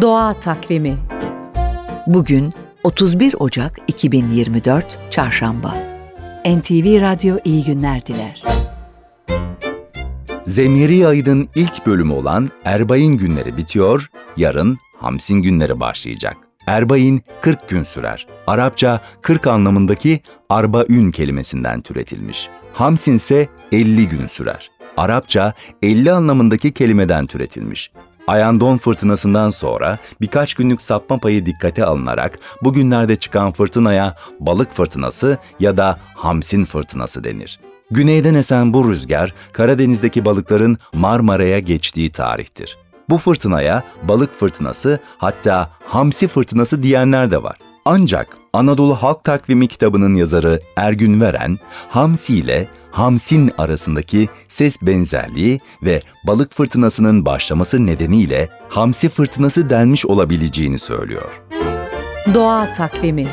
Doğa Takvimi Bugün 31 Ocak 2024 Çarşamba. NTV Radyo iyi günler diler. Zemyeri ayının ilk bölümü olan Erbay'ın günleri bitiyor, yarın Hamsin günleri başlayacak. Erbay'in 40 gün sürer. Arapça 40 anlamındaki arbaün kelimesinden türetilmiş. Hamsin ise 50 gün sürer. Arapça 50 anlamındaki kelimeden türetilmiş. Ayandon fırtınasından sonra birkaç günlük sapma payı dikkate alınarak bugünlerde çıkan fırtınaya balık fırtınası ya da hamsin fırtınası denir. Güneyden esen bu rüzgar Karadeniz'deki balıkların Marmara'ya geçtiği tarihtir. Bu fırtınaya balık fırtınası hatta hamsi fırtınası diyenler de var. Ancak Anadolu Halk Takvimi kitabının yazarı Ergün Veren, hamsi ile hamsin arasındaki ses benzerliği ve balık fırtınasının başlaması nedeniyle hamsi fırtınası denmiş olabileceğini söylüyor. Doğa Takvimi